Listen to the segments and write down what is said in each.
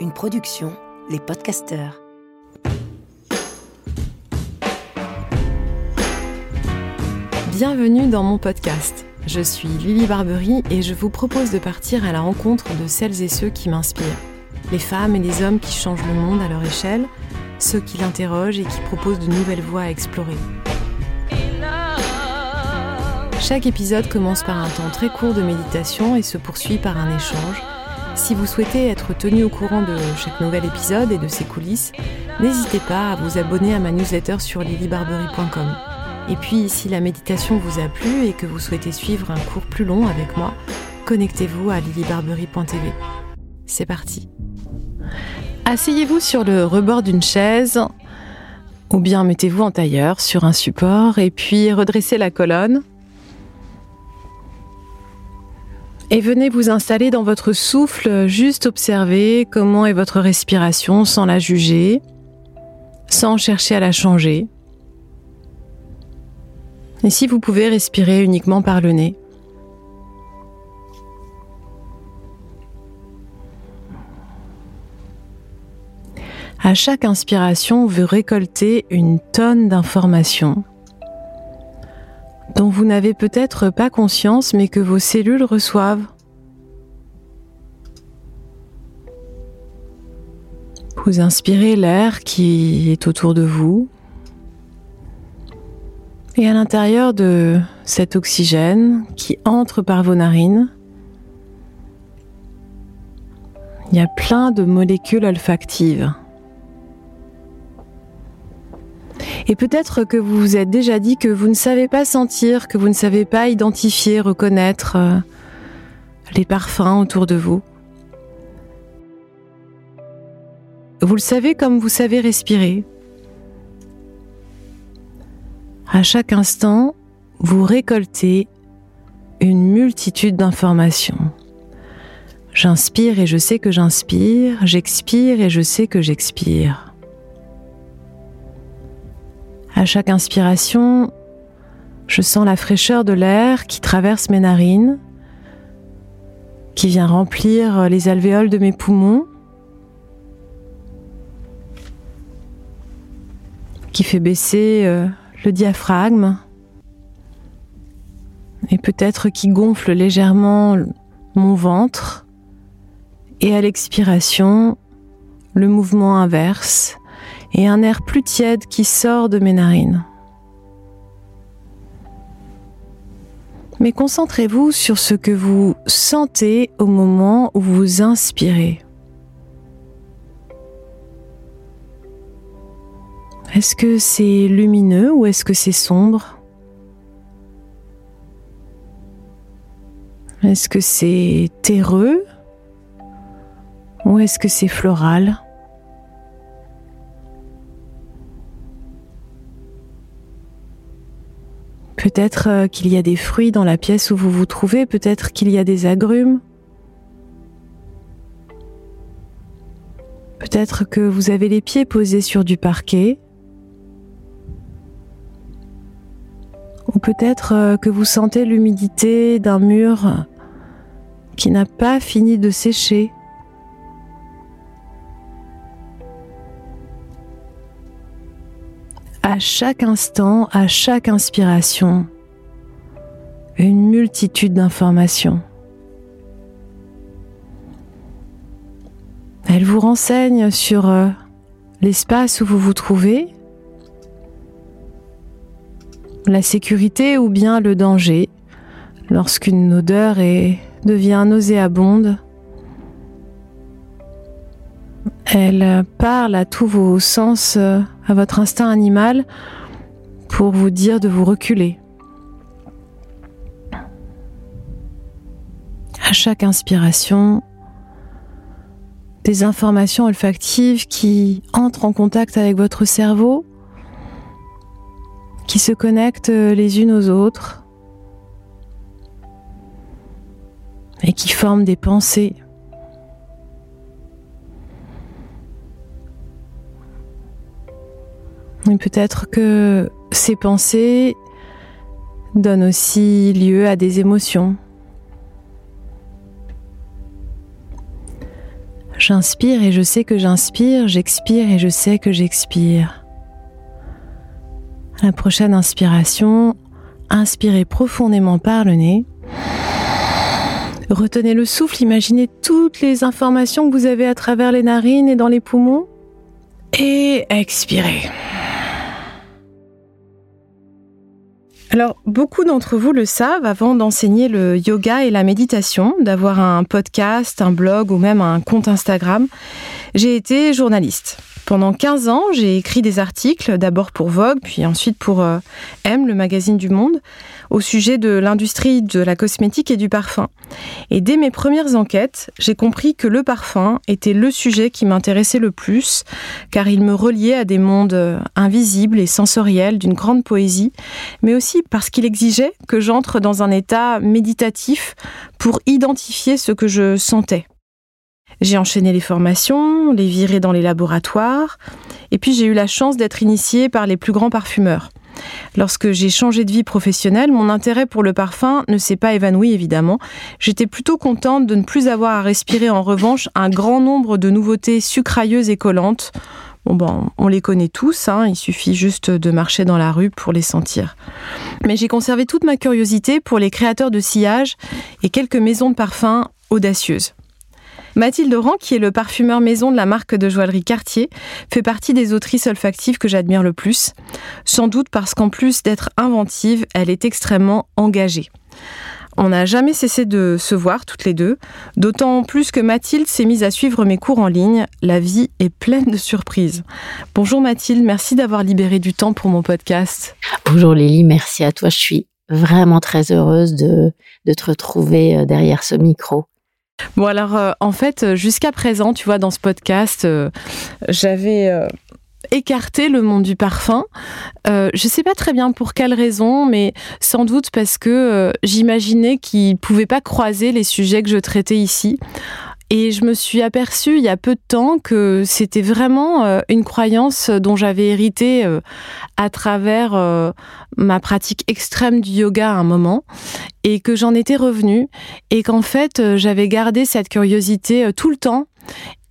Une production, les podcasteurs. Bienvenue dans mon podcast. Je suis Lily Barbery et je vous propose de partir à la rencontre de celles et ceux qui m'inspirent. Les femmes et les hommes qui changent le monde à leur échelle, ceux qui l'interrogent et qui proposent de nouvelles voies à explorer. Chaque épisode commence par un temps très court de méditation et se poursuit par un échange. Si vous souhaitez être tenu au courant de chaque nouvel épisode et de ses coulisses, n'hésitez pas à vous abonner à ma newsletter sur lilybarbery.com. Et puis, si la méditation vous a plu et que vous souhaitez suivre un cours plus long avec moi, connectez-vous à lilybarbery.tv. C'est parti. Asseyez-vous sur le rebord d'une chaise ou bien mettez-vous en tailleur sur un support et puis redressez la colonne. Et venez vous installer dans votre souffle, juste observer comment est votre respiration sans la juger, sans chercher à la changer. Et si vous pouvez respirer uniquement par le nez. À chaque inspiration, vous récoltez une tonne d'informations dont vous n'avez peut-être pas conscience mais que vos cellules reçoivent. Vous inspirez l'air qui est autour de vous. Et à l'intérieur de cet oxygène qui entre par vos narines, il y a plein de molécules olfactives. Et peut-être que vous vous êtes déjà dit que vous ne savez pas sentir, que vous ne savez pas identifier, reconnaître euh, les parfums autour de vous. Vous le savez comme vous savez respirer. À chaque instant, vous récoltez une multitude d'informations. J'inspire et je sais que j'inspire, j'expire et je sais que j'expire. À chaque inspiration, je sens la fraîcheur de l'air qui traverse mes narines, qui vient remplir les alvéoles de mes poumons, qui fait baisser euh, le diaphragme et peut-être qui gonfle légèrement mon ventre. Et à l'expiration le mouvement inverse et un air plus tiède qui sort de mes narines. Mais concentrez-vous sur ce que vous sentez au moment où vous inspirez. Est-ce que c'est lumineux ou est-ce que c'est sombre? Est-ce que c'est terreux ou est-ce que c'est floral? Peut-être euh, qu'il y a des fruits dans la pièce où vous vous trouvez, peut-être qu'il y a des agrumes. Peut-être que vous avez les pieds posés sur du parquet. Ou peut-être euh, que vous sentez l'humidité d'un mur qui n'a pas fini de sécher. À chaque instant, à chaque inspiration, une multitude d'informations. Elle vous renseigne sur euh, l'espace où vous vous trouvez, la sécurité ou bien le danger lorsqu'une odeur est, devient nauséabonde. Elle parle à tous vos sens, à votre instinct animal, pour vous dire de vous reculer. À chaque inspiration, des informations olfactives qui entrent en contact avec votre cerveau qui se connectent les unes aux autres et qui forment des pensées. Peut-être que ces pensées donnent aussi lieu à des émotions. J'inspire et je sais que j'inspire, j'expire et je sais que j'expire. la prochaine inspiration, inspirez profondément par le nez. Retenez le souffle, imaginez toutes les informations que vous avez à travers les narines et dans les poumons. Et expirez. Alors, beaucoup d'entre vous le savent, avant d'enseigner le yoga et la méditation, d'avoir un podcast, un blog ou même un compte Instagram, j'ai été journaliste. Pendant 15 ans, j'ai écrit des articles, d'abord pour Vogue, puis ensuite pour euh, M, le magazine du Monde, au sujet de l'industrie de la cosmétique et du parfum. Et dès mes premières enquêtes, j'ai compris que le parfum était le sujet qui m'intéressait le plus, car il me reliait à des mondes euh, invisibles et sensoriels d'une grande poésie, mais aussi parce qu'il exigeait que j'entre dans un état méditatif pour identifier ce que je sentais. J'ai enchaîné les formations, les viré dans les laboratoires, et puis j'ai eu la chance d'être initiée par les plus grands parfumeurs. Lorsque j'ai changé de vie professionnelle, mon intérêt pour le parfum ne s'est pas évanoui évidemment. J'étais plutôt contente de ne plus avoir à respirer en revanche un grand nombre de nouveautés sucrailleuses et collantes. Bon, bon, on les connaît tous, hein, il suffit juste de marcher dans la rue pour les sentir. Mais j'ai conservé toute ma curiosité pour les créateurs de sillage et quelques maisons de parfums audacieuses. Mathilde Oran, qui est le parfumeur maison de la marque de joaillerie Cartier, fait partie des autrices olfactives que j'admire le plus, sans doute parce qu'en plus d'être inventive, elle est extrêmement engagée. On n'a jamais cessé de se voir toutes les deux, d'autant plus que Mathilde s'est mise à suivre mes cours en ligne. La vie est pleine de surprises. Bonjour Mathilde, merci d'avoir libéré du temps pour mon podcast. Bonjour Lélie, merci à toi. Je suis vraiment très heureuse de, de te retrouver euh, derrière ce micro. Bon alors euh, en fait euh, jusqu'à présent tu vois dans ce podcast euh, j'avais écarté le monde du parfum. je ne sais pas très bien pour quelle raison, mais sans doute parce que j'imaginais qu'il ne pouvait pas croiser les sujets que je traitais ici. Et je me suis aperçue il y a peu de temps que c'était vraiment euh, une croyance dont j'avais hérité euh, à travers euh, ma pratique extrême du yoga à un moment et que j'en étais revenue et qu'en fait j'avais gardé cette curiosité tout le temps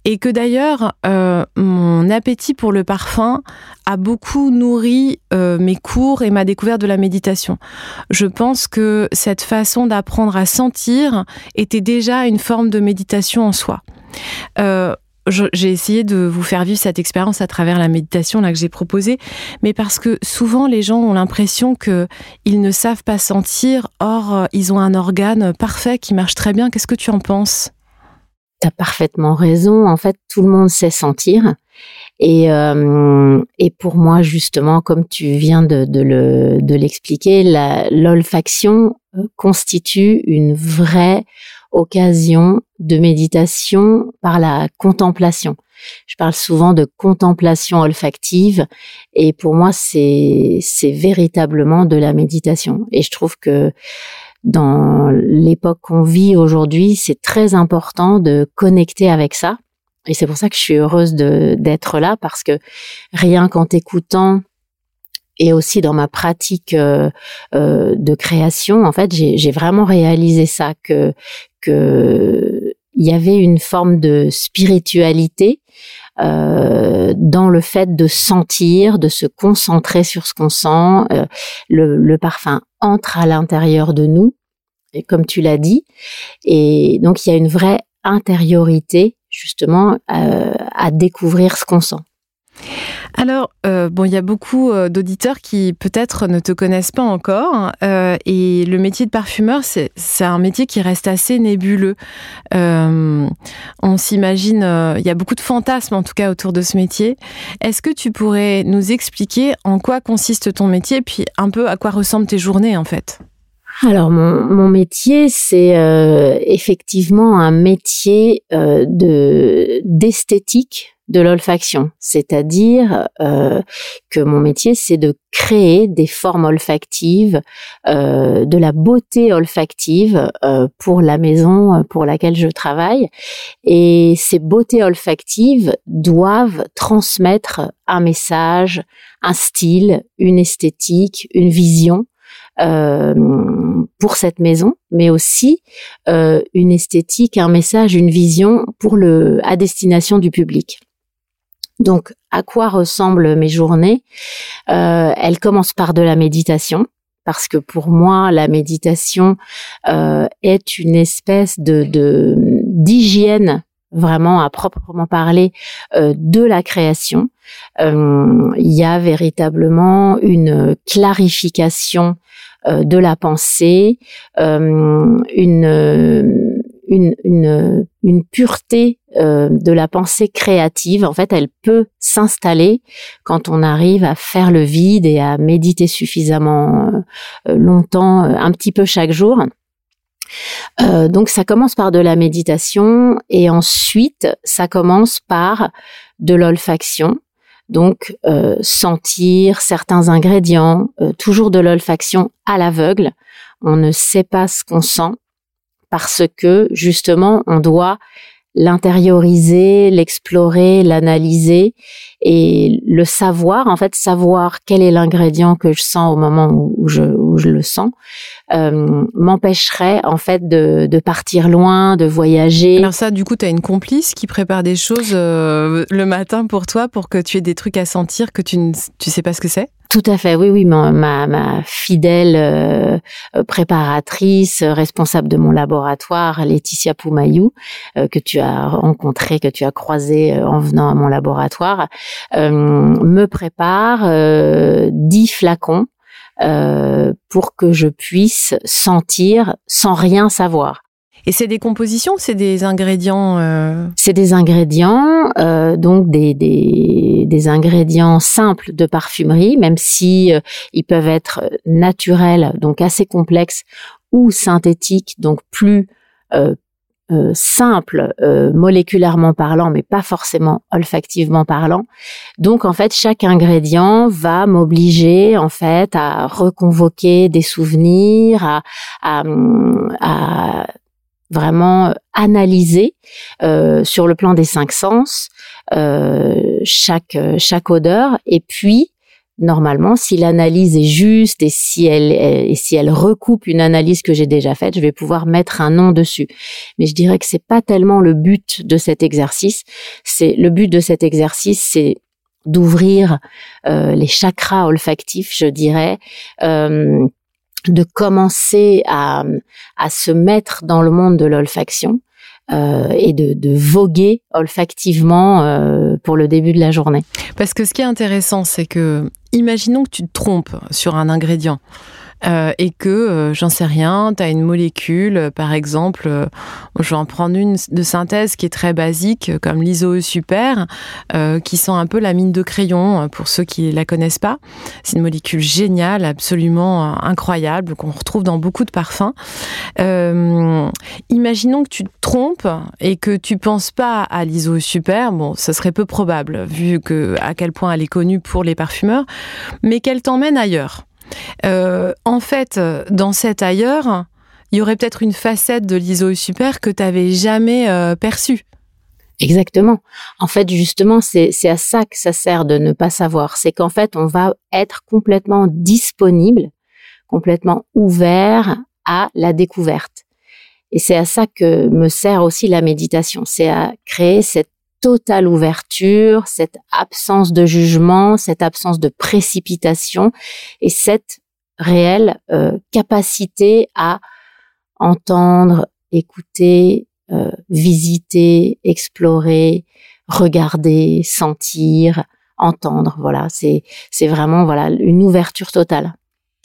et que d'ailleurs euh, mon appétit pour le parfum a beaucoup nourri euh, mes cours et ma découverte de la méditation. Je pense que cette façon d'apprendre à sentir était déjà une forme de méditation en soi. Euh, j'ai essayé de vous faire vivre cette expérience à travers la méditation là que j'ai proposée, mais parce que souvent les gens ont l'impression que ils ne savent pas sentir, or ils ont un organe parfait qui marche très bien. Qu'est-ce que tu en penses? T'as parfaitement raison. En fait, tout le monde sait sentir. Et, euh, et pour moi, justement, comme tu viens de, de, le, de l'expliquer, l'olfaction euh, constitue une vraie occasion de méditation par la contemplation. Je parle souvent de contemplation olfactive et pour moi, c'est, c'est véritablement de la méditation. Et je trouve que dans l'époque qu'on vit aujourd'hui, c'est très important de connecter avec ça. Et c'est pour ça que je suis heureuse d'être là parce que rien qu'en t'écoutant et aussi dans ma pratique euh, euh, de création, en fait, j'ai vraiment réalisé ça que que il y avait une forme de spiritualité euh, dans le fait de sentir, de se concentrer sur ce qu'on sent. Euh, le, le, parfum entre à l'intérieur de nous, et comme tu l'as dit, et donc il y a une vraie intériorité justement euh, à découvrir ce qu'on sent. Alors, euh, bon, il y a beaucoup euh, d'auditeurs qui peut-être ne te connaissent pas encore. Euh, et le métier de parfumeur, c'est un métier qui reste assez nébuleux. on s'imagine, il y a beaucoup de fantasmes en tout cas autour de ce métier. Est-ce que tu pourrais nous expliquer en quoi consiste ton métier, puis un peu à quoi ressemblent tes journées en fait? Alors mon, métier, c'est effectivement un métier de d'esthétique de l'olfaction, c'est-à-dire euh, que mon métier, c'est de créer des formes olfactives, euh, de la beauté olfactive euh, pour la maison pour laquelle je travaille. Et ces beautés olfactives doivent transmettre un message, un style, une esthétique, une vision pour cette maison, mais aussi une esthétique, un message, une vision pour le à destination du public. Donc, à quoi ressemblent mes journées? Elles commencent par de la méditation parce que pour moi, la méditation euh, est une espèce de d'hygiène vraiment à proprement parler euh, de la création. Euh, il y a véritablement une clarification de la pensée, une une, une, une pureté euh, de la pensée créative. En fait, elle peut s'installer quand on arrive à faire le vide et à méditer suffisamment euh, longtemps, euh, un petit peu chaque jour. donc ça commence par de la méditation et ensuite ça commence par de l'olfaction. Donc sentir certains ingrédients, toujours de l'olfaction à l'aveugle. On ne sait pas ce qu'on sent parce que justement on doit l'intérioriser, l'explorer, l'analyser et le savoir, en fait, savoir quel est l'ingrédient que je sens au moment où je, où je le sens, euh, m'empêcherait en fait de, de, partir loin, de voyager. Alors ça, du coup, tu as une complice qui prépare des choses euh, le matin pour toi, pour que tu aies des trucs à sentir que tu ne tu sais pas ce que c'est? Tout à fait, oui, oui, ma, fidèle euh, préparatrice, responsable de mon laboratoire, Laetitia Poumayou, euh, que tu as rencontré, que tu as croisé euh, en venant à mon laboratoire, me prépare dix flacons pour que je puisse sentir sans rien savoir. Et c'est des compositions, c'est des ingrédients. Euh... C'est des ingrédients, euh, donc des, des, des, ingrédients simples de parfumerie, même si euh, ils peuvent être naturels, donc assez complexes, ou synthétiques, donc plus euh, euh, simples moléculairement parlant, mais pas forcément olfactivement parlant. Donc en fait, chaque ingrédient va m'obliger en fait à reconvoquer des souvenirs, à, à, à vraiment euh, analyser euh, sur le plan des cinq sens euh, chaque chaque odeur. Et puis normalement si l'analyse est juste et si elle et si elle recoupe une analyse que j'ai déjà faite je vais pouvoir mettre un nom dessus. Mais je dirais que c'est pas tellement le but de cet exercice. C'est le but de cet exercice c'est d'ouvrir les chakras olfactifs je dirais euh, de commencer à, à se mettre dans le monde de l'olfaction euh, et de, de, voguer olfactivement euh, pour le début de la journée. Parce que ce qui est intéressant, c'est que, imaginons que tu te trompes sur un ingrédient. Euh, et que, euh, j'en sais rien, tu as une molécule, euh, par exemple, je vais en prendre une de synthèse qui est très basique, comme l'ISO super, qui sent un peu la mine de crayon, pour ceux qui la connaissent pas. C'est une molécule géniale, absolument incroyable, qu'on retrouve dans beaucoup de parfums. imaginons que tu te trompes et que tu penses pas à l'ISO super, bon, ça serait peu probable, vu que à quel point elle est connue pour les parfumeurs, mais qu'elle t'emmène ailleurs. Euh, en fait, dans cet ailleurs, il y aurait peut-être une facette de l'ISO super que tu n'avais jamais euh, perçue. Exactement. En fait, justement, c'est à ça que ça sert de ne pas savoir. C'est qu'en fait, on va être complètement disponible, complètement ouvert à la découverte. Et c'est à ça que me sert aussi la méditation. C'est à créer cette totale ouverture, cette absence de jugement, cette absence de précipitation et cette réelle euh, capacité à entendre, écouter, euh, visiter, explorer, regarder, sentir, entendre. Voilà, c'est c'est vraiment voilà une ouverture totale.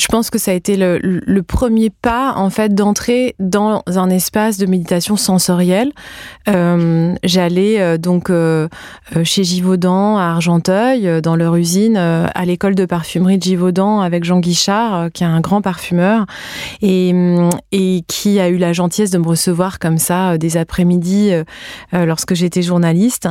Je pense que ça a été le, premier pas en fait d'entrer dans un espace de méditation sensorielle. Euh, J'allais euh, donc euh, chez Givaudan à Argenteuil, dans leur usine, à l'école de parfumerie de Givaudan avec Jean Guichard, qui est un grand parfumeur et qui a eu la gentillesse de me recevoir comme ça des après-midi lorsque j'étais journaliste.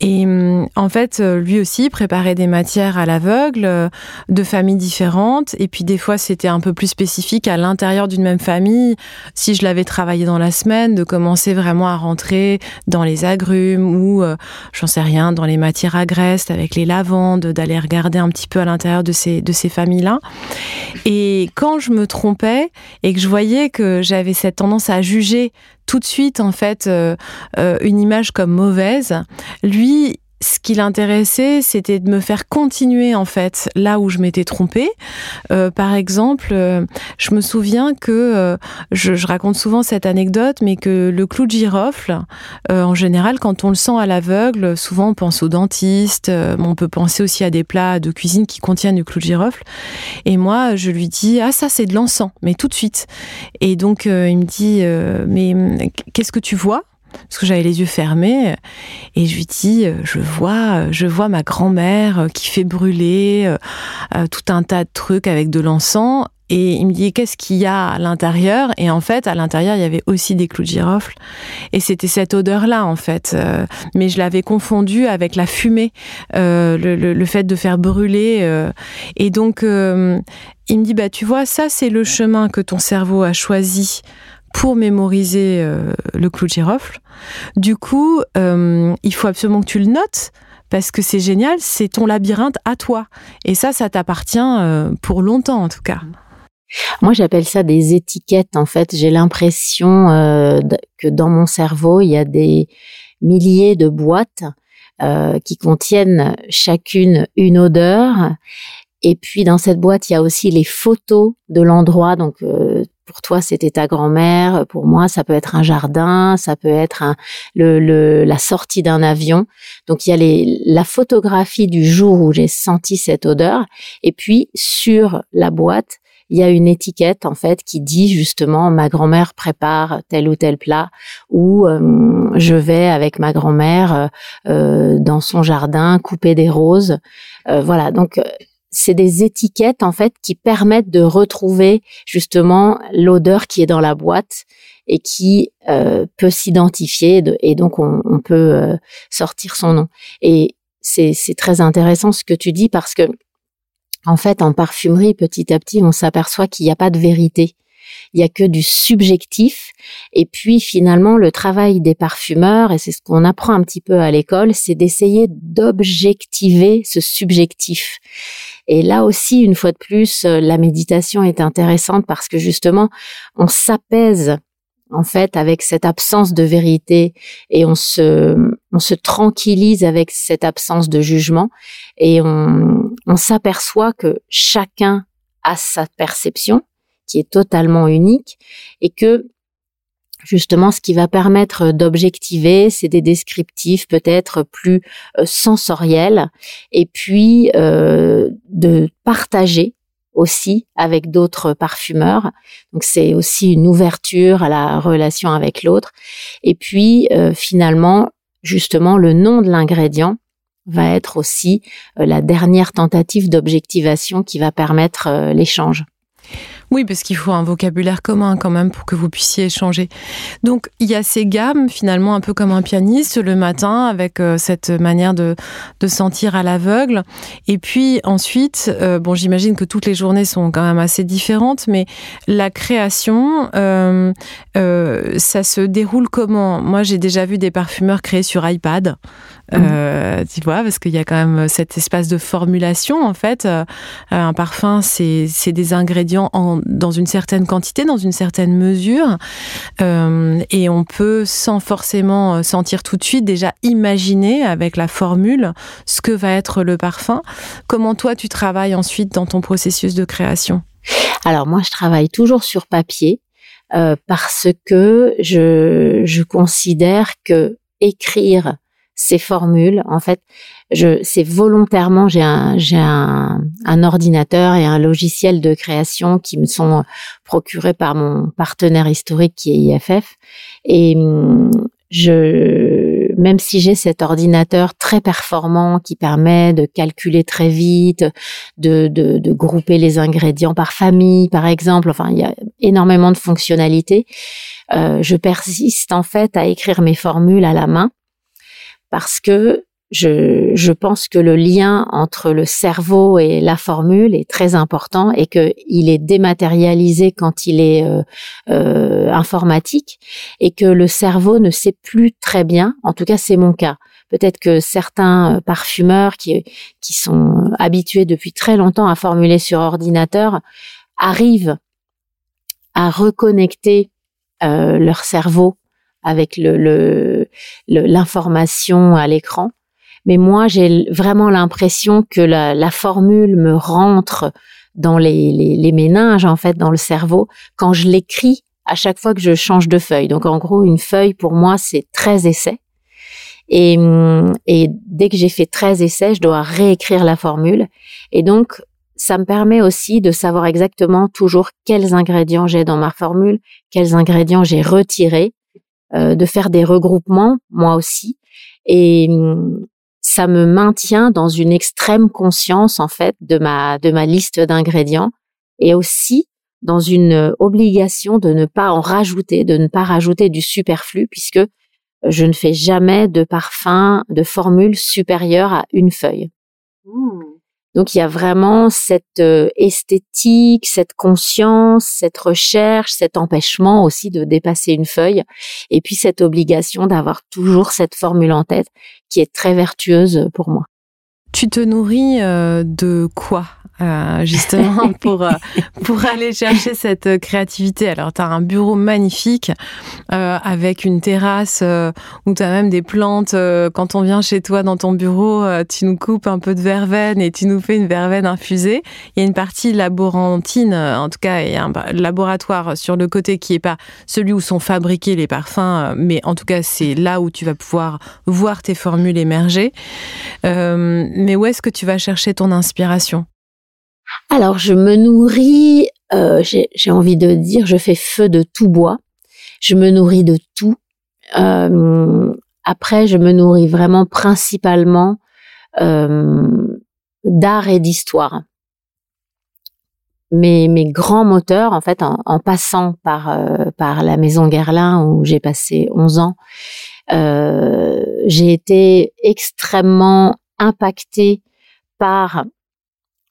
Et hum, en fait, euh, lui aussi préparait des matières à l'aveugle, euh, de familles différentes. Et puis des fois, c'était un peu plus spécifique à l'intérieur d'une même famille. Si je l'avais travaillé dans la semaine, de commencer vraiment à rentrer dans les agrumes ou, euh, j'en sais rien, dans les matières graisse avec les lavandes, d'aller regarder un petit peu à l'intérieur de ces, de ces familles-là. Et quand je me trompais et que je voyais que j'avais cette tendance à juger tout de suite en fait euh, euh, une image comme mauvaise. Lui, ce qui l'intéressait, c'était de me faire continuer en fait là où je m'étais trompée. Euh, par exemple, euh, je me souviens que euh, je, je, raconte souvent cette anecdote, mais que le clou de girofle, euh, en général, quand on le sent à l'aveugle, souvent on pense au dentiste. on peut penser aussi à des plats de cuisine qui contiennent du clou de girofle. Et moi, je lui dis ah ça c'est de l'encens, mais tout de suite. Et donc il me dit mais qu'est-ce que tu vois? Parce que j'avais les yeux fermés et je lui dis je vois je vois ma grand-mère qui fait brûler euh, tout un tas de trucs avec de l'encens et il me dit qu'est-ce qu'il y a à l'intérieur? Et en fait à l'intérieur il y avait aussi des clous de girofle. Et c'était cette odeur là en fait euh, mais je l'avais confondu avec la fumée euh, le, fait de faire brûler euh, et donc il me dit bah tu vois ça c'est le chemin que ton cerveau a choisi pour mémoriser euh, le clou de girofle. Du coup, euh, il faut absolument que tu le notes parce que c'est génial, c'est ton labyrinthe à toi. Et ça, ça t'appartient euh, pour longtemps en tout cas. Moi, j'appelle ça des étiquettes. En fait, j'ai l'impression que dans mon cerveau, il y a des milliers de boîtes qui contiennent chacune une odeur. Et puis dans cette boîte, il y a aussi les photos de l'endroit. Donc pour toi, c'était ta grand-mère. Pour moi, ça peut être un jardin, ça peut être un, le, le, la sortie d'un avion. Donc, il y a les, la photographie du jour où j'ai senti cette odeur. Et puis, sur la boîte, il y a une étiquette en fait qui dit justement ma grand-mère prépare tel ou tel plat ou euh, je vais avec ma grand-mère euh, dans son jardin couper des roses. Euh, voilà, donc c'est des étiquettes en fait qui permettent de retrouver justement l'odeur qui est dans la boîte et qui euh, peut s'identifier et donc on, on peut euh, sortir son nom. Et c'est très intéressant ce que tu dis parce que en fait en parfumerie petit à petit on s'aperçoit qu'il n'y a pas de vérité il y a que du subjectif. Et puis finalement, le travail des parfumeurs, et c'est ce qu'on apprend un petit peu à l'école, c'est d'essayer d'objectiver ce subjectif. Et là aussi, une fois de plus, euh, la méditation est intéressante parce que justement, on s'apaise en fait avec cette absence de vérité et on se on se tranquillise avec cette absence de jugement et on, on s'aperçoit que chacun a sa perception qui est totalement unique et que justement ce qui va permettre d'objectiver, c'est des descriptifs peut-être plus euh, sensoriels et puis euh, de partager aussi avec d'autres parfumeurs. Donc c'est aussi une ouverture à la relation avec l'autre. Et puis euh, finalement, justement, le nom de l'ingrédient va être aussi euh, la dernière tentative d'objectivation qui va permettre euh, l'échange. Oui, parce qu'il faut un vocabulaire commun quand même pour que vous puissiez échanger. Donc il y a ces gammes finalement un peu comme un pianiste le matin avec euh, cette manière de, de sentir à l'aveugle. Et puis ensuite, euh, bon j'imagine que toutes les journées sont quand même assez différentes, mais la création, euh, ça se déroule comment? Moi j'ai déjà vu des parfumeurs créer sur iPad. Euh, tu vois, parce qu'il y a quand même cet espace de formulation en fait. Euh, un parfum, c'est des ingrédients en, dans une certaine quantité, dans une certaine mesure, euh, et on peut sans forcément sentir tout de suite déjà imaginer avec la formule ce que va être le parfum. Comment toi tu travailles ensuite dans ton processus de création? Alors moi, je travaille toujours sur papier. Euh, parce que je, je considère que écrire ces formules. En fait, je, c'est volontairement, j'ai un, j'ai un, un, ordinateur et un logiciel de création qui me sont procurés par mon partenaire historique qui est IFF. Et hum, je, même si j'ai cet ordinateur très performant qui permet de calculer très vite, de, de, de grouper les ingrédients par famille, par exemple, enfin, il y a énormément de fonctionnalités. Euh, je persiste en fait à écrire mes formules à la main parce que je, je, pense que le lien entre le cerveau et la formule est très important et que il est dématérialisé quand il est euh, euh, informatique et que le cerveau ne sait plus très bien. En tout cas, c'est mon cas. Peut-être que certains parfumeurs qui, qui sont habitués depuis très longtemps à formuler sur ordinateur arrivent à reconnecter euh, leur cerveau avec le l'information à l'écran. Mais moi j'ai vraiment l'impression que la, la, formule me rentre dans les, les, les, méninges en fait dans le cerveau quand je l'écris à chaque fois que je change de feuille. Donc en gros une feuille pour moi c'est 13 essais et, et dès que j'ai fait 13 essais je dois réécrire la formule. Et donc ça me permet aussi de savoir exactement toujours quels ingrédients j'ai dans ma formule, quels ingrédients j'ai retirés, de faire des regroupements moi aussi et, ça me maintient dans une extrême conscience en fait de ma de ma liste d'ingrédients et aussi dans une obligation de ne pas en rajouter, de ne pas rajouter du superflu puisque je ne fais jamais de parfum de formule supérieure à une feuille. Donc il y a vraiment cette euh, esthétique, cette conscience, cette recherche, cet empêchement aussi de dépasser une feuille, et puis cette obligation d'avoir toujours cette formule en tête qui est très vertueuse pour moi. Tu te nourris euh, de quoi euh, justement pour euh, pour aller chercher cette créativité? Alors tu as un bureau magnifique euh, avec une terrasse où tu as même des plantes quand on vient chez toi dans ton bureau, tu nous coupes un peu de verveine et tu nous fais une verveine infusée. Il y a une partie laborantine en tout cas il y a un laboratoire sur le côté qui est pas celui où sont fabriqués les parfums mais en tout cas c'est là où tu vas pouvoir voir tes formules émerger. Mais où est-ce que tu vas chercher ton inspiration? Alors, je me nourris, euh, j'ai envie de dire, je fais feu de tout bois. Je me nourris de tout. Euh, après, je me nourris vraiment principalement euh, d'art et d'histoire. Mes, grands moteurs, en fait, en, passant par, par la maison Guerlain où j'ai passé 11 ans, j'ai été extrêmement impactée par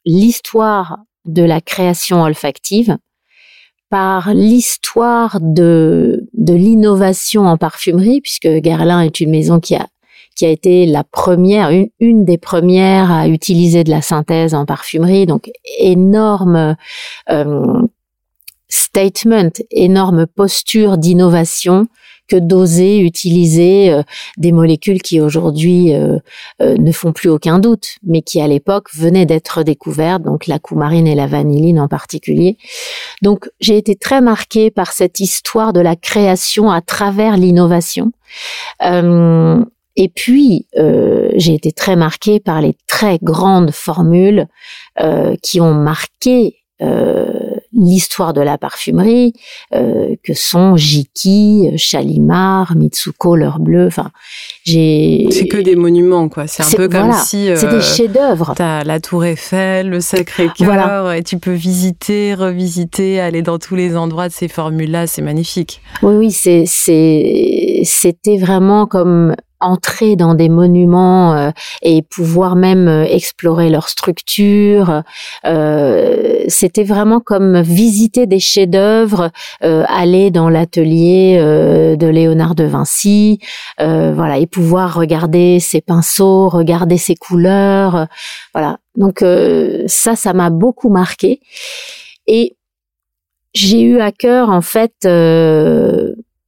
l'histoire de la création olfactive, par l'histoire de, de l'innovation en parfumerie, puisque Guerlain est une maison qui a, qui a été la première, une, une des premières à utiliser de la synthèse en parfumerie, donc énorme euh, statement, énorme posture d'innovation que d'oser utiliser euh, des molécules qui aujourd'hui euh, euh, ne font plus aucun doute, mais qui à l'époque venaient d'être découvertes, donc la coumarine et la vanilline en particulier. Donc j'ai été très marquée par cette histoire de la création à travers l'innovation. Et puis, j'ai été très marquée par les très grandes formules qui ont marqué l'histoire de la parfumerie, euh, que sont Jiki, Chalimar, Mitsuko, l'heure bleue. Enfin, j'ai. C'est que des monuments, quoi. C'est un peu comme si. c'est des euh, chefs-d'œuvre. T'as la Tour Eiffel, le Sacré-Cœur, et tu peux visiter, revisiter, aller dans tous les endroits de ces formules-là. C'est magnifique. Oui, oui, c'est, c'est, c'était vraiment comme entrer dans des monuments euh, et pouvoir même euh, explorer leur structure. Euh, c'était vraiment comme visiter des chefs-d'œuvre, aller dans l'atelier de Léonard de Vinci, voilà, et pouvoir regarder ses pinceaux, regarder ses couleurs, voilà. Donc ça, ça m'a beaucoup marqué et j'ai eu à cœur en fait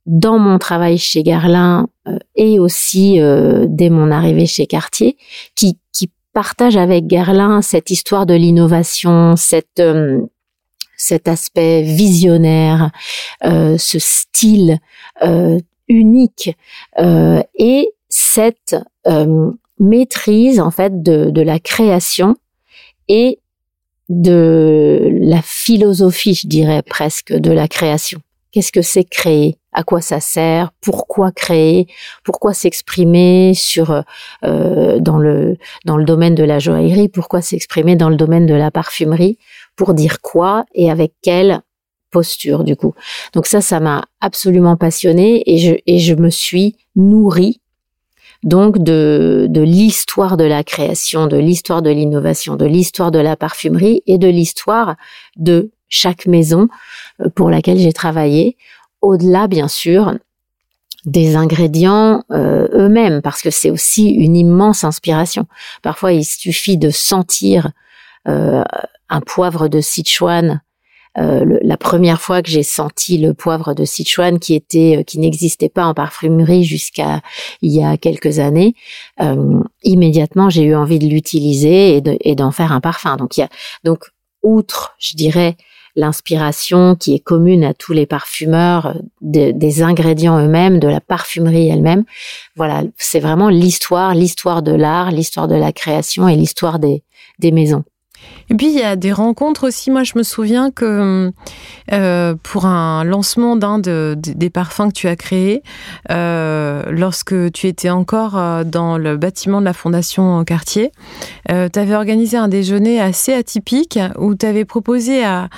dans mon travail chez Garlin euh, et aussi euh, dès mon arrivée chez Cartier, qui, qui partage avec Garlin cette histoire de l'innovation, euh, cet aspect visionnaire, ce style unique et cette maîtrise en fait de la création et de la philosophie, je dirais presque, de la création. Qu'est-ce que c'est créer? À quoi ça sert Pourquoi créer Pourquoi s'exprimer sur euh, dans le dans le domaine de la joaillerie Pourquoi s'exprimer dans le domaine de la parfumerie Pour dire quoi et avec quelle posture du coup. Donc ça, ça m'a absolument passionnée et je et je me suis nourrie donc de, de l'histoire de la création, de l'histoire de l'innovation, de l'histoire de la parfumerie et de l'histoire de chaque maison euh, pour laquelle j'ai travaillé, au-delà bien sûr des ingrédients euh, eux-mêmes, parce que c'est aussi une immense inspiration. Parfois, il suffit de sentir euh, un poivre de Sichuan. Euh, la première fois que j'ai senti le poivre de Sichuan qui était qui n'existait pas en parfumerie jusqu'à il y a quelques années, immédiatement j'ai eu envie de l'utiliser et d'en faire un parfum. Donc il y a donc outre, je dirais, l'inspiration qui est commune à tous les parfumeurs, des ingrédients eux-mêmes, de la parfumerie elle-même. Voilà, c'est vraiment l'histoire, l'histoire de l'art, l'histoire de la création et l'histoire des, des maisons. Et puis il y a des rencontres aussi. Moi, je me souviens que euh, pour un lancement d'un de, des parfums que tu as créé, euh, lorsque tu étais encore euh, dans le bâtiment de la Fondation Cartier, euh, tu avais organisé un déjeuner assez atypique où tu avais proposé à,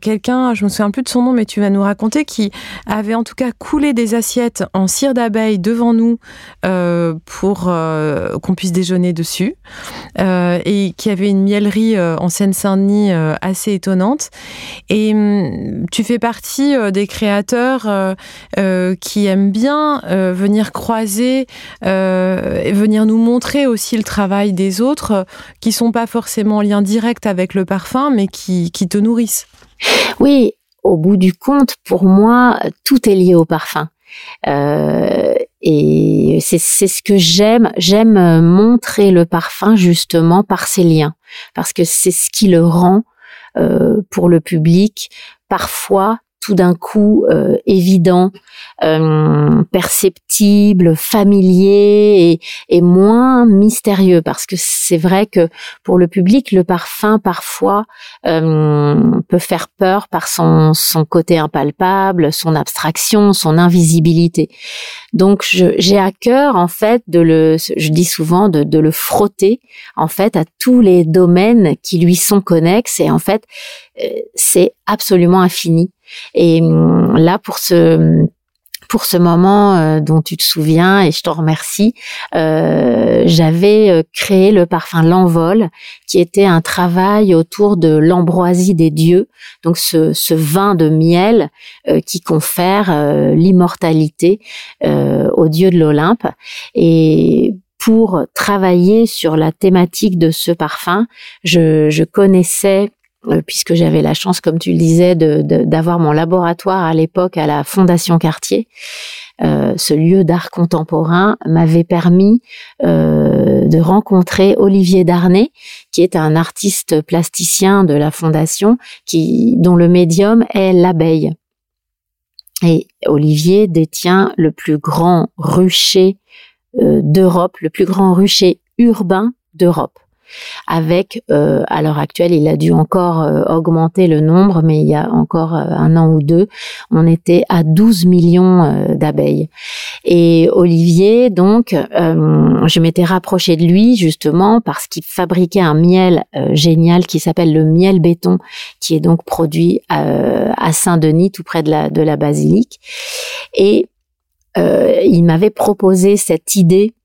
quelqu'un, je me souviens plus de son nom, mais tu vas nous raconter, qui avait en tout cas coulé des assiettes en cire d'abeille devant nous pour qu'on puisse déjeuner dessus et qui avait une miellerie en Seine-Saint-Denis euh, assez étonnante. Et hum, tu fais partie euh, des créateurs euh, qui aiment bien venir croiser et venir nous montrer aussi le travail des autres qui sont pas forcément en lien direct avec le parfum, mais qui, qui te nourrissent. Oui, au bout du compte, pour moi, tout est lié au parfum. Euh, et c'est ce que j'aime. J'aime montrer le parfum justement par ses liens, parce que c'est ce qui le rend euh, pour le public parfois tout d'un coup euh, évident, euh, perceptible, familier et, et, moins mystérieux parce que c'est vrai que pour le public le parfum parfois euh, peut faire peur par son, son côté impalpable, son abstraction, son invisibilité. Donc j'ai à cœur en fait de le, je dis souvent de, de le frotter en fait à tous les domaines qui lui sont connexes et en fait c'est absolument infini. Et hum, là, pour ce pour ce moment euh, dont tu te souviens et je te remercie, euh, j'avais euh, créé le parfum L'Envol, qui était un travail autour de l'ambroisie des dieux, donc ce, ce vin de miel qui confère l'immortalité aux dieux de l'Olympe. Et pour travailler sur la thématique de ce parfum, je, je connaissais euh, puisque j'avais la chance, comme tu le disais, d'avoir mon laboratoire à l'époque à la Fondation Cartier. Euh, ce lieu d'art contemporain m'avait permis euh, de rencontrer Olivier Darnay, qui est un artiste plasticien de la Fondation, qui dont le médium est l'abeille. Et Olivier détient le plus grand rucher d'Europe, le plus grand rucher urbain d'Europe avec, euh, à l'heure actuelle, il a dû encore euh, augmenter le nombre, mais il y a encore euh, un an ou deux, on était à 12 millions d'abeilles. Et Olivier, donc, je m'étais rapprochée de lui justement parce qu'il fabriquait un miel génial qui s'appelle le miel béton, qui est donc produit à Saint-Denis, tout près de la basilique. Et il m'avait proposé cette idée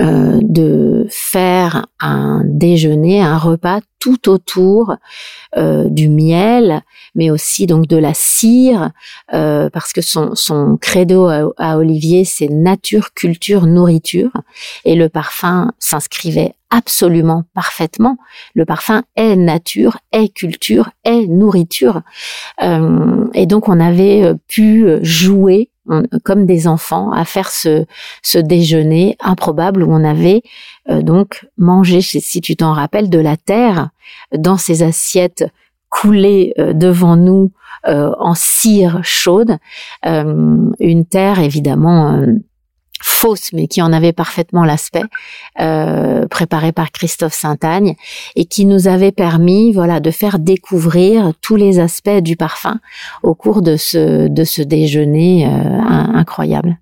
euh, de faire un déjeuner, un repas tout autour euh, du miel, mais aussi donc de la cire, euh, parce que son, son credo à, Olivier, c'est nature, culture, nourriture, et le parfum s'inscrivait absolument parfaitement. Le parfum est nature, est culture, est nourriture, et donc on avait pu jouer comme des enfants à faire ce, déjeuner improbable où on avait euh, donc mangé, si tu t'en rappelles, de la terre dans ces assiettes coulées euh, devant nous euh, en cire chaude, une terre évidemment fausse, mais qui en avait parfaitement l'aspect, euh, préparé par Christophe Saint-Agne, et qui nous avait permis, voilà, de faire découvrir tous les aspects du parfum au cours de ce de ce déjeuner euh, incroyable.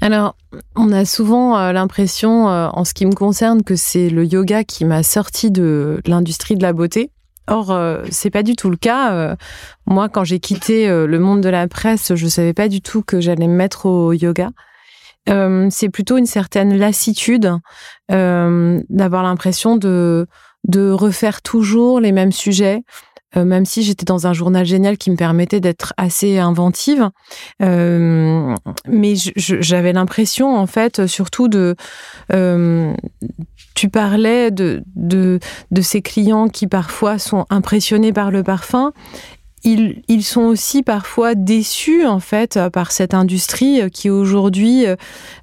Alors, on a souvent euh, l'impression, en ce qui me concerne, que c'est le yoga qui m'a sorti de l'industrie de la beauté. Or, c'est pas du tout le cas. moi, quand j'ai quitté le monde de la presse, je savais pas du tout que j'allais me mettre au yoga. C'est plutôt une certaine lassitude d'avoir l'impression de refaire toujours les mêmes sujets, euh, même si j'étais dans un journal génial qui me permettait d'être assez inventive. Euh, mais j'avais l'impression, en fait, surtout de... Euh, tu parlais de, de, de ces clients qui parfois sont impressionnés par le parfum ils, sont aussi parfois déçus en fait par cette industrie qui aujourd'hui, euh,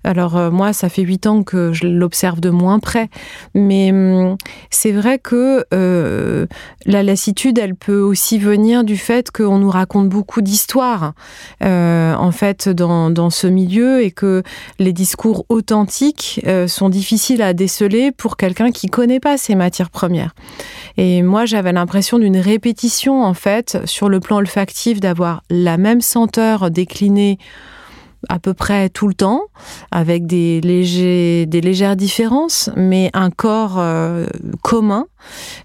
alors euh, moi ça fait huit ans que je l'observe de moins près, mais hum, c'est vrai que euh, la lassitude elle peut aussi venir du fait qu'on nous raconte beaucoup d'histoires en fait dans, ce milieu et que les discours authentiques sont difficiles à déceler pour quelqu'un qui connaît pas ces matières premières. Et moi j'avais l'impression d'une répétition en fait sur le plan olfactif d'avoir la même senteur déclinée à peu près tout le temps, avec des, légers, des légères différences, mais un corps euh, commun,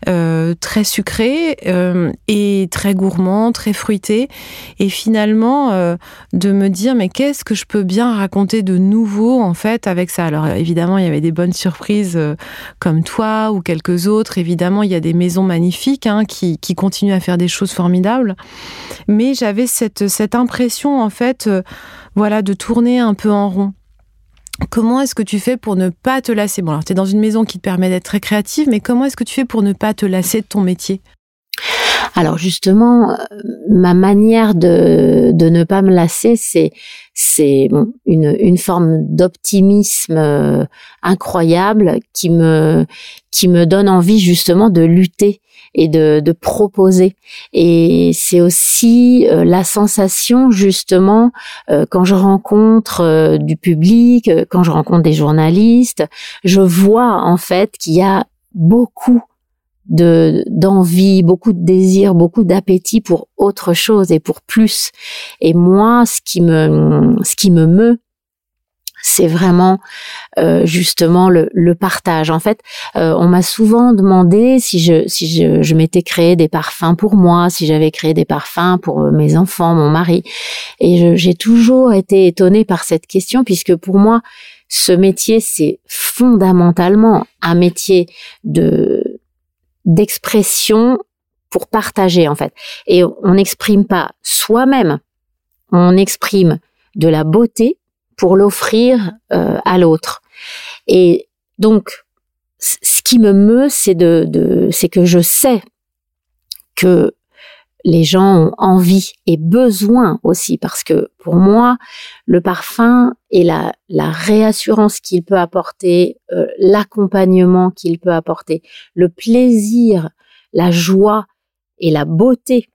euh, très sucré euh, et très gourmand, très fruité. Et finalement, de me dire, mais qu'est-ce que je peux bien raconter de nouveau, en fait, avec ça? Alors, évidemment, il y avait des bonnes surprises comme toi ou quelques autres. Évidemment, il y a des maisons magnifiques hein, qui, qui, continuent à faire des choses formidables. Mais j'avais cette, cette impression, en fait, voilà, de tourner un peu en rond. Comment est-ce que tu fais pour ne pas te lasser? Bon, alors tu es dans une maison qui te permet d'être très créative, mais comment est-ce que tu fais pour ne pas te lasser de ton métier? Alors justement, ma manière de, de ne pas me lasser, c'est c'est une, une forme d'optimisme euh, incroyable qui me qui me donne envie justement de lutter et de, de proposer. Et c'est aussi euh, la sensation justement euh, quand je rencontre euh, du public, quand je rencontre des journalistes, je vois en fait qu'il y a beaucoup de d'envie, beaucoup de désir, beaucoup d'appétit pour autre chose et pour plus. Et moi, ce qui me ce qui me meut c'est vraiment euh, justement le, le, partage. En fait, euh, on m'a souvent demandé si je si je, je m'étais créé des parfums pour moi, si j'avais créé des parfums pour euh, mes enfants, mon mari, et j'ai toujours été étonnée par cette question puisque pour moi, ce métier c'est fondamentalement un métier de d'expression pour partager en fait. Et on n'exprime pas soi-même, on exprime de la beauté pour l'offrir euh, à l'autre. Et donc, ce qui me meut, c'est de, de c'est que je sais que les gens ont envie et besoin aussi, parce que pour moi, le parfum et la, la réassurance qu'il peut apporter, euh, l'accompagnement qu'il peut apporter, le plaisir, la joie et la beauté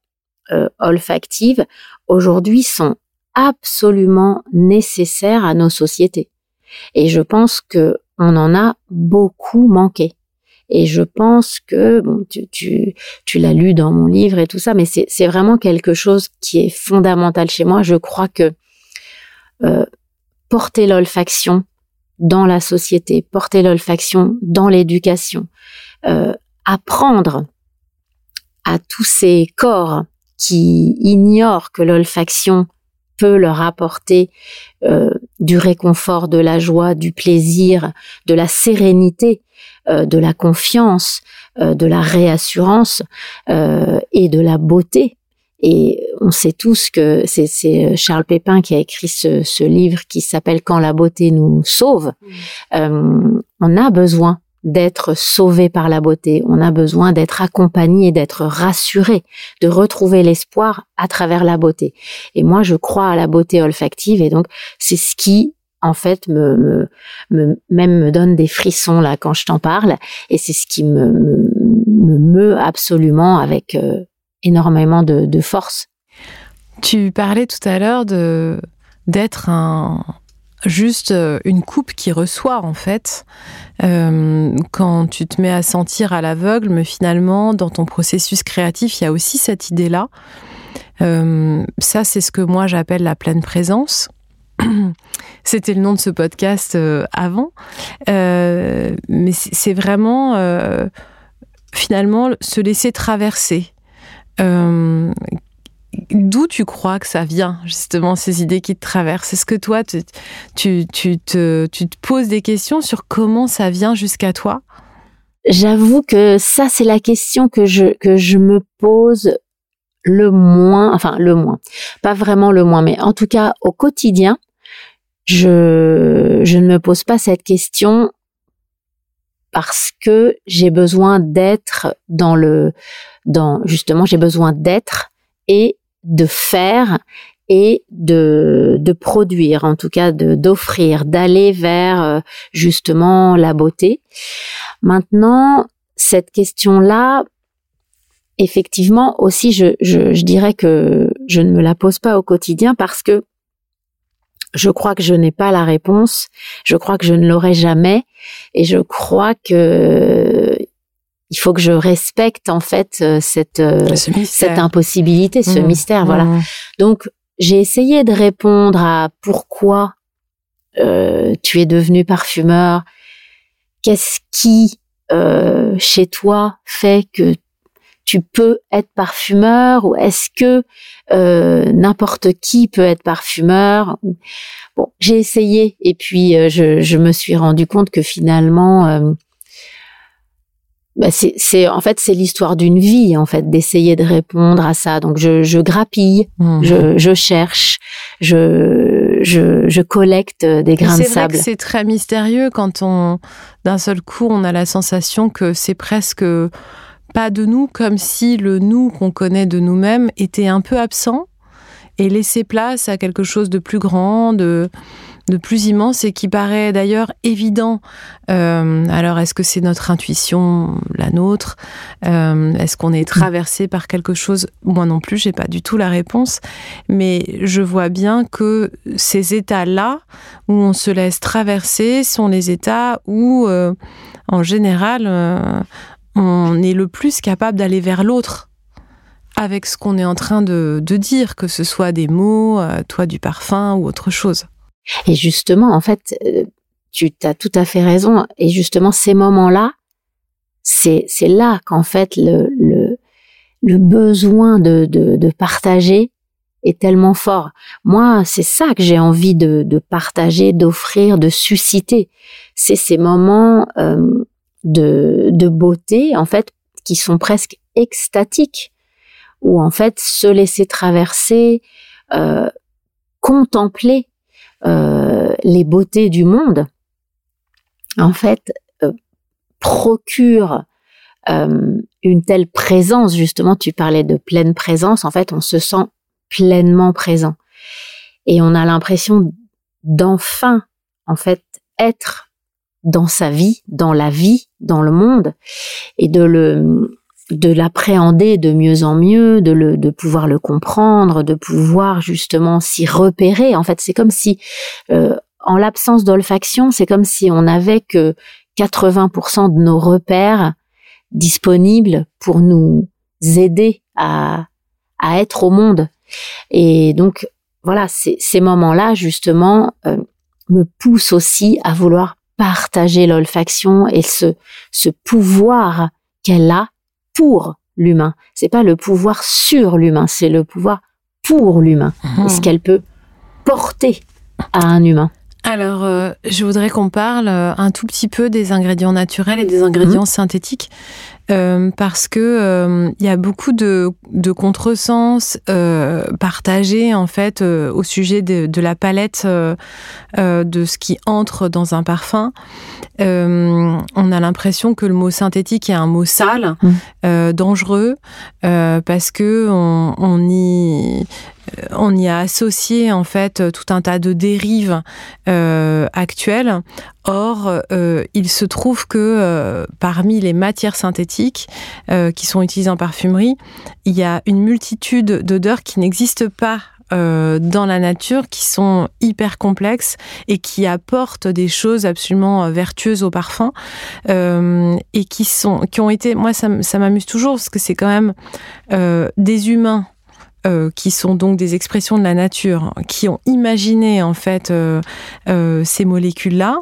euh, olfactive, aujourd'hui sont absolument nécessaire à nos sociétés. Et je pense que on en a beaucoup manqué. Et je pense que bon, tu, tu, tu l'as lu dans mon livre et tout ça, mais c'est vraiment quelque chose qui est fondamental chez moi. Je crois que euh, porter l'olfaction dans la société, porter l'olfaction dans l'éducation, euh, apprendre à tous ces corps qui ignorent que l'olfaction peut leur apporter euh, du réconfort, de la joie, du plaisir, de la sérénité, euh, de la confiance, euh, de la réassurance et de la beauté. Et on sait tous que c'est Charles Pépin qui a écrit ce, livre qui s'appelle Quand la beauté nous sauve. Mmh. on a besoin d'être sauvé par la beauté. On a besoin d'être accompagné, d'être rassuré, de retrouver l'espoir à travers la beauté. Et moi, je crois à la beauté olfactive et donc c'est ce qui en fait me, me, même me donne des frissons là quand je t'en parle et c'est ce qui me, me, meut absolument avec euh, énormément de, de force. Tu parlais tout à l'heure de d'être un, juste euh, une coupe qui reçoit en fait. Euh, quand tu te mets à sentir à l'aveugle, mais finalement dans ton processus créatif, il y a aussi cette idée-là. Euh, ça, c'est ce que moi j'appelle la pleine présence. C'était le nom de ce podcast avant, mais c'est vraiment finalement se laisser traverser d'où tu crois que ça vient, justement, ces idées qui te traversent? Est-ce que toi, tu, tu, te, tu te poses des questions sur comment ça vient jusqu'à toi? J'avoue que ça, c'est la question que je, que je me pose le moins, enfin le moins, pas vraiment le moins, mais en tout cas au quotidien, je, je ne me pose pas cette question parce que j'ai besoin d'être dans le, dans justement, j'ai besoin d'être et de faire et de, de produire, en tout cas d'offrir, d'aller vers euh, justement la beauté. Maintenant, cette question-là, effectivement aussi, je, je, je dirais que je ne me la pose pas au quotidien parce que je crois que je n'ai pas la réponse, je crois que je ne l'aurai jamais, et je crois que il faut que je respecte en fait euh, cette euh, cette impossibilité, ce mmh. mystère, voilà. Mmh. Donc j'ai essayé de répondre à pourquoi euh, tu es devenu parfumeur, qu'est-ce qui euh, chez toi fait que tu peux être parfumeur ou est-ce que euh, n'importe qui peut être parfumeur Bon, j'ai essayé et puis euh, je, je, me suis rendu compte que finalement, euh, bah c'est en fait c'est l'histoire d'une vie en fait d'essayer de répondre à ça. Donc je, je grappille, mmh. je, je, cherche, je, je, je collecte des grains de sable. C'est très mystérieux quand on d'un seul coup on a la sensation que c'est presque pas de nous, comme si le nous qu'on connaît de nous-mêmes était un peu absent et laissait place à quelque chose de plus grand, de, de plus immense et qui paraît d'ailleurs évident. Euh, alors, est-ce que c'est notre intuition, la nôtre? Euh, Est-ce qu'on est traversé par quelque chose? Moi non plus, j'ai pas du tout la réponse, mais je vois bien que ces états-là où on se laisse traverser sont les états où, euh, en général, on est le plus capable d'aller vers l'autre avec ce qu'on est en train de, dire, que ce soit des mots, euh, toi du parfum ou autre chose. Et justement, en fait, euh, tu as tout à fait raison. Et justement, ces moments-là, c'est là qu'en fait le, le, besoin de, de, partager est tellement fort. Moi, c'est ça que j'ai envie de, de partager, d'offrir, de susciter. C'est ces moments euh, de, de beauté, en fait, qui sont presque extatiques, ou en fait se laisser traverser, euh, contempler les beautés du monde, en fait, euh, procure euh, une telle présence, justement, tu parlais de pleine présence, en fait, on se sent pleinement présent. Et on a l'impression d'enfin, en fait, être dans sa vie, dans la vie, dans le monde, et de le de l'appréhender de mieux en mieux, de le de pouvoir le comprendre, de pouvoir justement s'y repérer. En fait, c'est comme si euh, en l'absence d'olfaction, c'est comme si on n'avait que 80% de nos repères disponibles pour nous aider à à être au monde. Et donc voilà, ces moments-là justement euh, me poussent aussi à vouloir partager l'olfaction et ce, ce pouvoir qu'elle a pour l'humain. C'est pas le pouvoir sur l'humain, c'est le pouvoir pour l'humain. Mmh. ce qu'elle peut porter à un humain. Alors, euh, je voudrais qu'on parle euh, un tout petit peu des ingrédients naturels et des ingrédients mmh. synthétiques. Euh, parce que euh, il y a beaucoup de, de contresens euh, partagés en fait euh, au sujet de, de la palette euh, de ce qui entre dans un parfum. on a l'impression que le mot synthétique est un mot sale, mmh. dangereux, parce que on, on y on y a associé en fait tout un tas de dérives euh, actuelles. Or, euh, il se trouve que euh, parmi les matières synthétiques qui sont utilisées en parfumerie, il y a une multitude d'odeurs qui n'existent pas dans la nature qui sont hyper complexes et qui apportent des choses absolument vertueuses au parfum et qui sont ont été moi ça m'amuse toujours parce que c'est quand même des humains euh, qui sont donc des expressions de la nature, qui ont imaginé en fait euh, euh, ces molécules-là,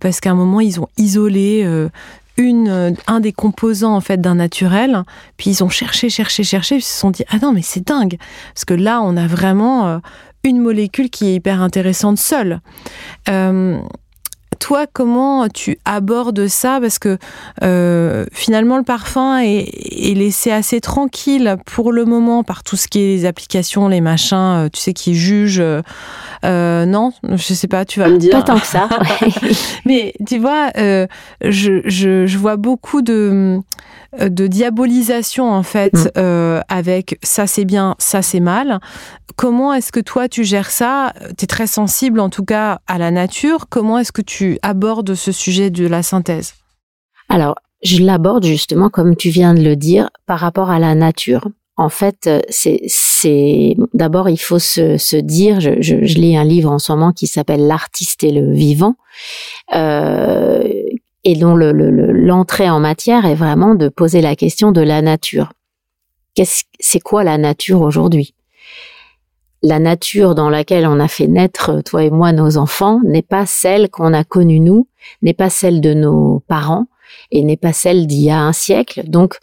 parce qu'à un moment ils ont isolé une, un des composants en fait d'un naturel. Puis ils ont cherché, cherché, cherché. Ils se sont dit ah non mais c'est dingue parce que là on a vraiment une molécule qui est hyper intéressante seule. Euh, toi, comment tu abordes ça? Parce que euh, finalement, le parfum est, laissé assez tranquille pour le moment par tout ce qui est les applications, les machins, euh, tu sais, qui jugent. non, je sais pas, tu vas me dire. Pas tant que ça. Mais tu vois, je, je, vois beaucoup de euh, de diabolisation en fait mm. euh, avec ça c'est bien, ça c'est mal. Comment est-ce que toi tu gères ça? Tu es très sensible en tout cas à la nature. Comment est-ce que tu abordes ce sujet de la synthèse? Alors, je l'aborde justement comme tu viens de le dire par rapport à la nature. En fait, euh, c'est d'abord il faut se, dire. Je, lis un livre en ce moment qui s'appelle L'artiste et le vivant, euh, et dont l'entrée en matière est vraiment de poser la question de la nature. Qu'est-ce, c'est quoi la nature aujourd'hui? La nature dans laquelle on a fait naître, toi et moi, nos enfants, n'est pas celle qu'on a connue nous, n'est pas celle de nos parents, et n'est pas celle d'il y a un siècle. Donc,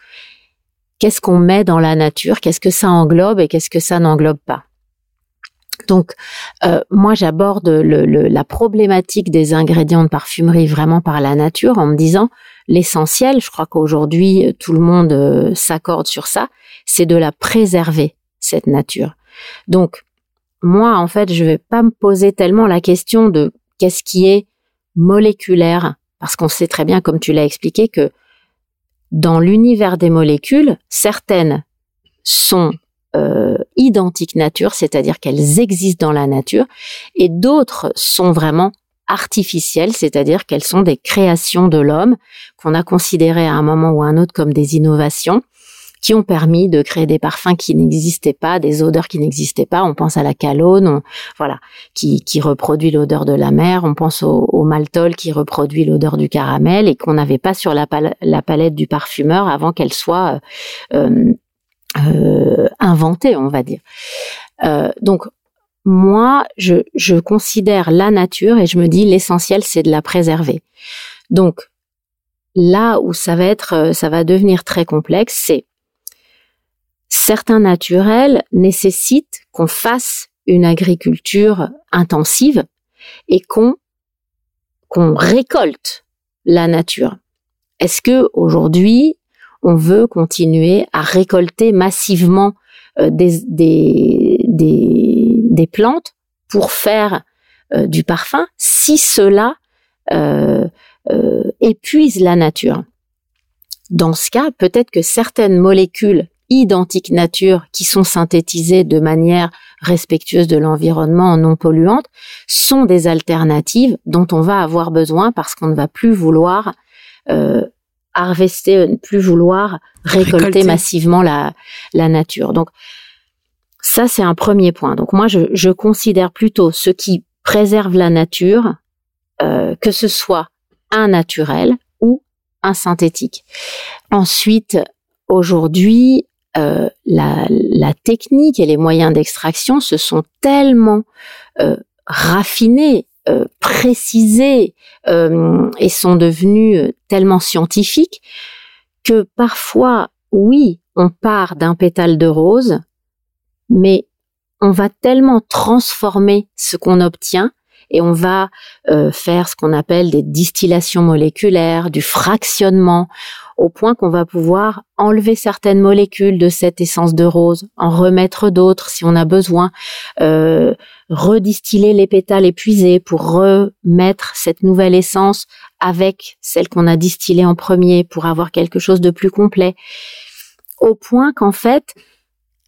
qu'est-ce qu'on met dans la nature? Qu'est-ce que ça englobe et qu'est-ce que ça n'englobe pas? Donc, euh, moi, j'aborde la problématique des ingrédients de parfumerie vraiment par la nature en me disant l'essentiel, je crois qu'aujourd'hui tout le monde euh, s'accorde sur ça, c'est de la préserver cette nature. Donc, moi, en fait, je vais pas me poser tellement la question de qu'est-ce qui est moléculaire, parce qu'on sait très bien, comme tu l'as expliqué, que dans l'univers des molécules, certaines sont euh, identiques nature, c'est-à-dire qu'elles existent dans la nature, et d'autres sont vraiment artificielles, c'est-à-dire qu'elles sont des créations de l'homme qu'on a considérées à un moment ou à un autre comme des innovations qui ont permis de créer des parfums qui n'existaient pas, des odeurs qui n'existaient pas. On pense à la calone, voilà, qui, qui reproduit l'odeur de la mer. On pense au, au maltol qui reproduit l'odeur du caramel et qu'on n'avait pas sur la, la, palette du parfumeur avant qu'elle soit euh, euh euh, inventé, on va dire. Euh, donc moi, je, je considère la nature et je me dis l'essentiel, c'est de la préserver. Donc là où ça va être, euh, ça va devenir très complexe, c'est certains naturels nécessitent qu'on fasse une agriculture intensive et qu'on récolte la nature. Est-ce que aujourd'hui on veut continuer à récolter massivement euh, des, plantes pour faire euh, du parfum si cela euh, épuise la nature? Dans ce cas, peut-être que certaines molécules identiques nature qui sont synthétisées de manière respectueuse de l'environnement, non polluante, sont des alternatives dont on va avoir besoin parce qu'on ne va plus vouloir harvester, euh, ne plus vouloir récolter, massivement la, la nature. Donc ça, c'est un premier point. Donc moi, je, je considère plutôt ce qui préserve la nature, euh, que ce soit un naturel ou un synthétique. Ensuite, aujourd'hui, euh, la, la, technique et les moyens d'extraction se sont tellement euh, raffinés euh, précisés euh, et sont devenus euh, tellement scientifiques que parfois, oui, on part d'un pétale de rose, mais on va tellement transformer ce qu'on obtient et on va faire ce qu'on appelle des distillations moléculaires, du fractionnement, au point qu'on va pouvoir enlever certaines molécules de cette essence de rose, en remettre d'autres si on a besoin, euh, redistiller les pétales épuisés pour remettre cette nouvelle essence avec celle qu'on a distillée en premier pour avoir quelque chose de plus complet. Au point qu'en fait,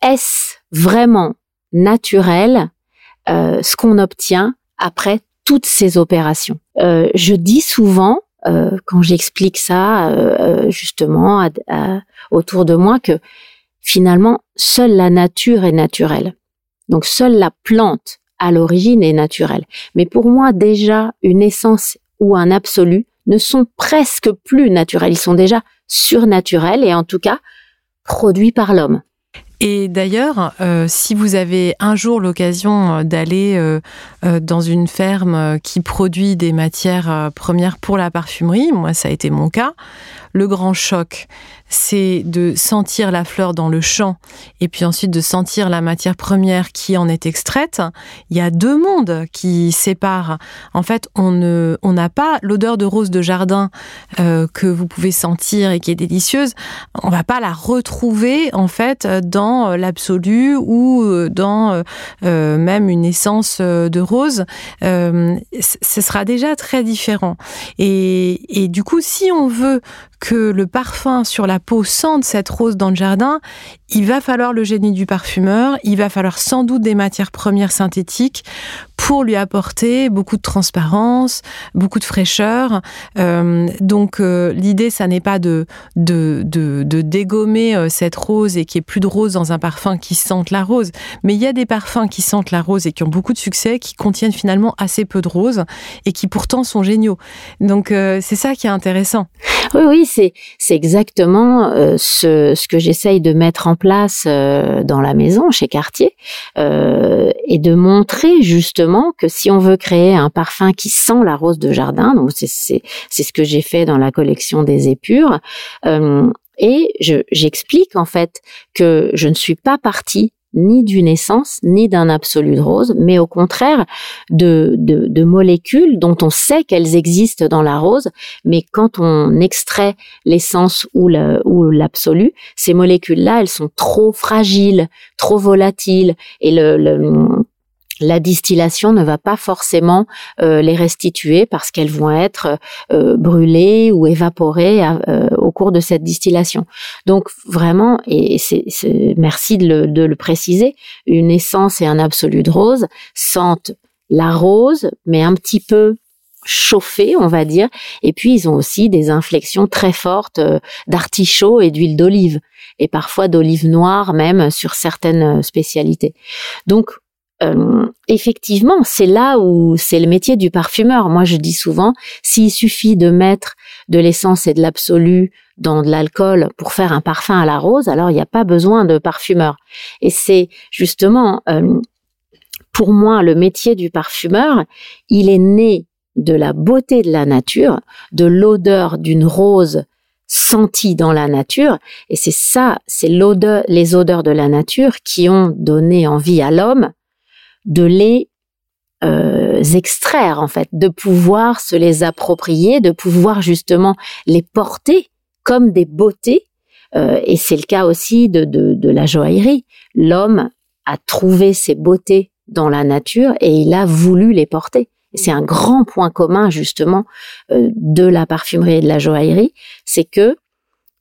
est-ce vraiment naturel euh, ce qu'on obtient après toutes ces opérations? Euh, Je dis souvent euh, quand j'explique ça euh, euh, justement autour de moi que finalement seule la nature est naturelle. Donc seule la plante à l'origine est naturelle. Mais pour moi déjà une essence ou un absolu ne sont presque plus naturels. Ils sont déjà surnaturels et en tout cas produits par l'homme. Et d'ailleurs, euh, si vous avez un jour l'occasion euh, d'aller euh, dans une ferme qui produit des matières premières pour la parfumerie, moi ça a été mon cas, le grand choc, c'est de sentir la fleur dans le champ et puis ensuite de sentir la matière première qui en est extraite. Il y a deux mondes qui séparent. En fait, on ne, on n'a pas l'odeur de rose de jardin euh, que vous pouvez sentir et qui est délicieuse. On va pas la retrouver en fait dans l'absolu ou euh, dans euh, même une essence de rose. ce sera déjà très différent. Et, et du coup, si on veut que le parfum sur la peau sente cette rose dans le jardin, il va falloir le génie du parfumeur, il va falloir sans doute des matières premières synthétiques pour lui apporter beaucoup de transparence, beaucoup de fraîcheur. Euh, donc euh, l'idée, ça n'est pas de, de, de, dégommer euh, cette rose et qu'il n'y ait plus de rose dans un parfum qui sente la rose, mais il y a des parfums qui sentent la rose et qui ont beaucoup de succès, qui contiennent finalement assez peu de rose et qui pourtant sont géniaux. Donc c'est ça qui est intéressant. Oui, oui, c'est c'est exactement ce, ce que j'essaye de mettre en place euh, dans la maison chez Cartier euh, et de montrer justement que si on veut créer un parfum qui sent la rose de jardin, donc c'est c'est ce que j'ai fait dans la collection des épures. Euh, et j'explique en fait que je ne suis pas partie ni d'une essence, ni d'un absolu de rose, mais au contraire de, de, molécules dont on sait qu'elles existent dans la rose, mais quand on extrait l'essence ou l'absolu, ces molécules-là, elles sont trop fragiles, trop volatiles, et le, le la distillation ne va pas forcément euh, les restituer parce qu'elles vont être euh, brûlées ou évaporées euh, au cours de cette distillation. Donc vraiment, et c'est, merci de le, de le, préciser, une essence et un absolu de rose sentent la rose, mais un petit peu chauffée, on va dire. Et puis ils ont aussi des inflexions très fortes d'artichaut et d'huile d'olive, et parfois d'olive noire même sur certaines spécialités. Donc euh, effectivement, c'est là où c'est le métier du parfumeur. Moi, je dis souvent, s'il suffit de mettre de l'essence et de l'absolu dans de l'alcool pour faire un parfum à la rose, alors il n'y a pas besoin de parfumeur. Et c'est justement, euh, pour moi, le métier du parfumeur, il est né de la beauté de la nature, de l'odeur d'une rose sentie dans la nature, et c'est ça, c'est l'odeur, les odeurs de la nature qui ont donné envie à l'homme de les euh, extraire en fait, de pouvoir se les approprier, de pouvoir justement les porter comme des beautés. Euh, et c'est le cas aussi de, de, la joaillerie. L'homme a trouvé ses beautés dans la nature et il a voulu les porter. C'est un grand point commun justement euh, de la parfumerie et de la joaillerie, c'est que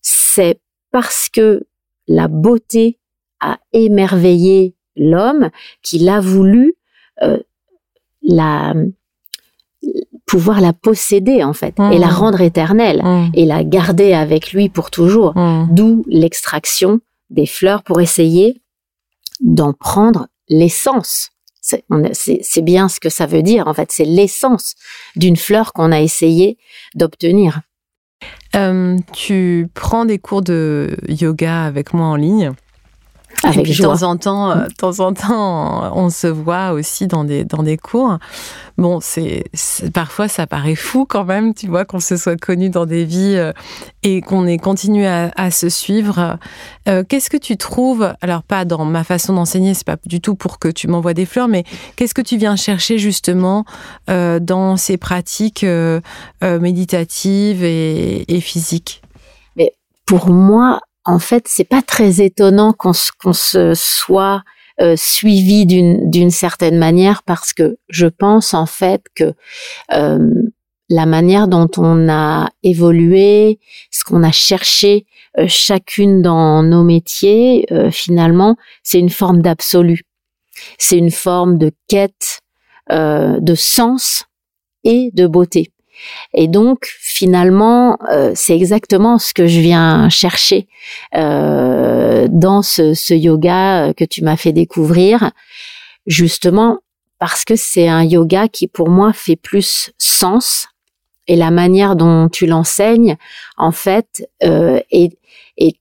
c'est parce que la beauté a émerveillé l'homme qu'il a voulu euh, la pouvoir la posséder en fait et la mmh. rendre éternelle mmh. et la garder avec lui pour toujours. Mmh. D'où l'extraction des fleurs pour essayer d'en prendre l'essence. C'est bien ce que ça veut dire en fait, c'est l'essence d'une fleur qu'on a essayé d'obtenir. Euh, tu prends des cours de yoga avec moi en ligne. Avec de temps en temps, euh, de temps en temps, on se voit aussi dans des dans des cours. Bon, c'est parfois ça paraît fou quand même, tu vois, qu'on se soit connu dans des vies euh, et qu'on ait continué à, à se suivre. Euh, qu'est-ce que tu trouves Alors pas dans ma façon d'enseigner, c'est pas du tout pour que tu m'envoies des fleurs, mais qu'est-ce que tu viens chercher justement dans ces pratiques méditatives et, et physiques? Mais pour moi, en fait, c'est pas très étonnant qu'on se soit euh, suivi d'une certaine manière parce que je pense en fait que euh, la manière dont on a évolué, ce qu'on a cherché euh, chacune dans nos métiers, finalement, c'est une forme d'absolu. C'est une forme de quête de sens et de beauté. Et donc, finalement, euh, c'est exactement ce que je viens chercher euh, dans ce, ce, yoga que tu m'as fait découvrir, justement parce que c'est un yoga qui, pour moi, fait plus sens. Et la manière dont tu l'enseignes, en fait, euh, est, est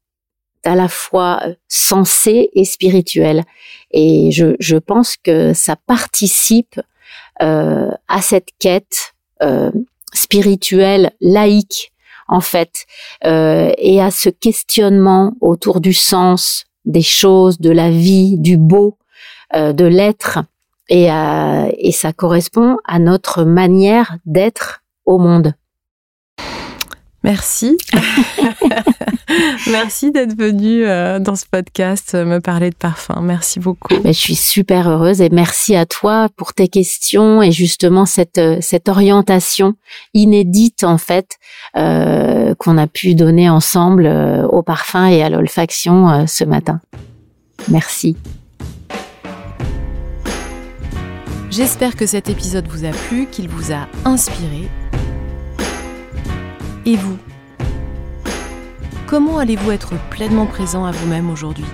à la fois sensé et spirituel. Et je, je pense que ça participe euh, à cette quête euh, spirituelle, laïque, en fait, euh, et à ce questionnement autour du sens des choses, de la vie, du beau, euh, de l'être, et, et ça correspond à notre manière d'être au monde. Merci. Merci d'être venu euh, dans ce podcast euh, me parler de parfum. Merci beaucoup. je suis super heureuse et merci à toi pour tes questions et justement cette, euh, cette orientation inédite en fait euh, qu'on a pu donner ensemble au parfum et à l'olfaction ce matin. Merci. J'espère que cet épisode vous a plu, qu'il vous a inspiré et vous? Comment allez-vous être pleinement présent à vous-même aujourd'hui?